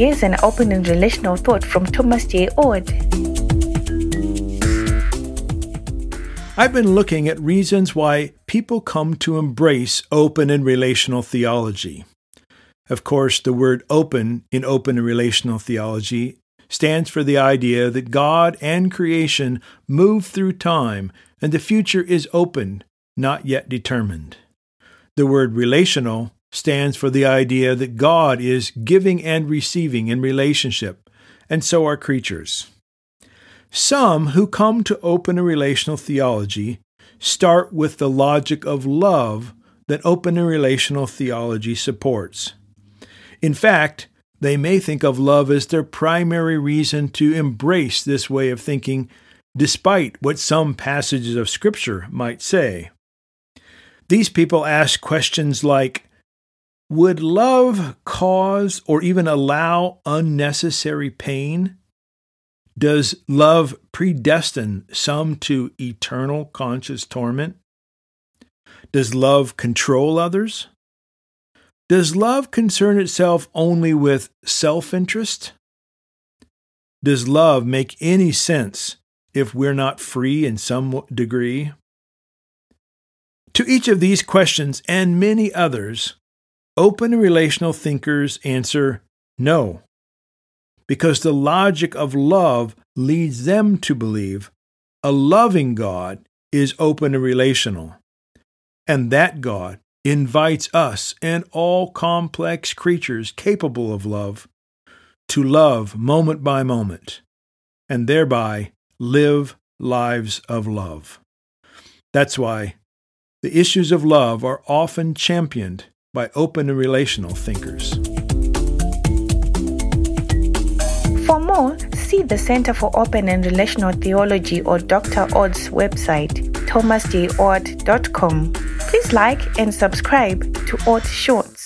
Here's an open and relational thought from Thomas J. Oord. I've been looking at reasons why people come to embrace open and relational theology. Of course, the word open in open and relational theology stands for the idea that God and creation move through time and the future is open, not yet determined. The word relational stands for the idea that God is giving and receiving in relationship, and so are creatures. Some who come to open a relational theology start with the logic of love that open and relational theology supports. In fact, they may think of love as their primary reason to embrace this way of thinking, despite what some passages of Scripture might say. These people ask questions like Would love cause or even allow unnecessary pain? Does love predestine some to eternal conscious torment? Does love control others? Does love concern itself only with self interest? Does love make any sense if we're not free in some degree? To each of these questions and many others, open relational thinkers answer no because the logic of love leads them to believe a loving God is open and relational, and that God invites us and all complex creatures capable of love to love moment by moment, and thereby live lives of love. That's why the issues of love are often championed by open and relational thinkers. For more, see the Center for Open and Relational Theology or Dr. Oord's website, thomasjoord.com. Please like and subscribe to Oord Shorts.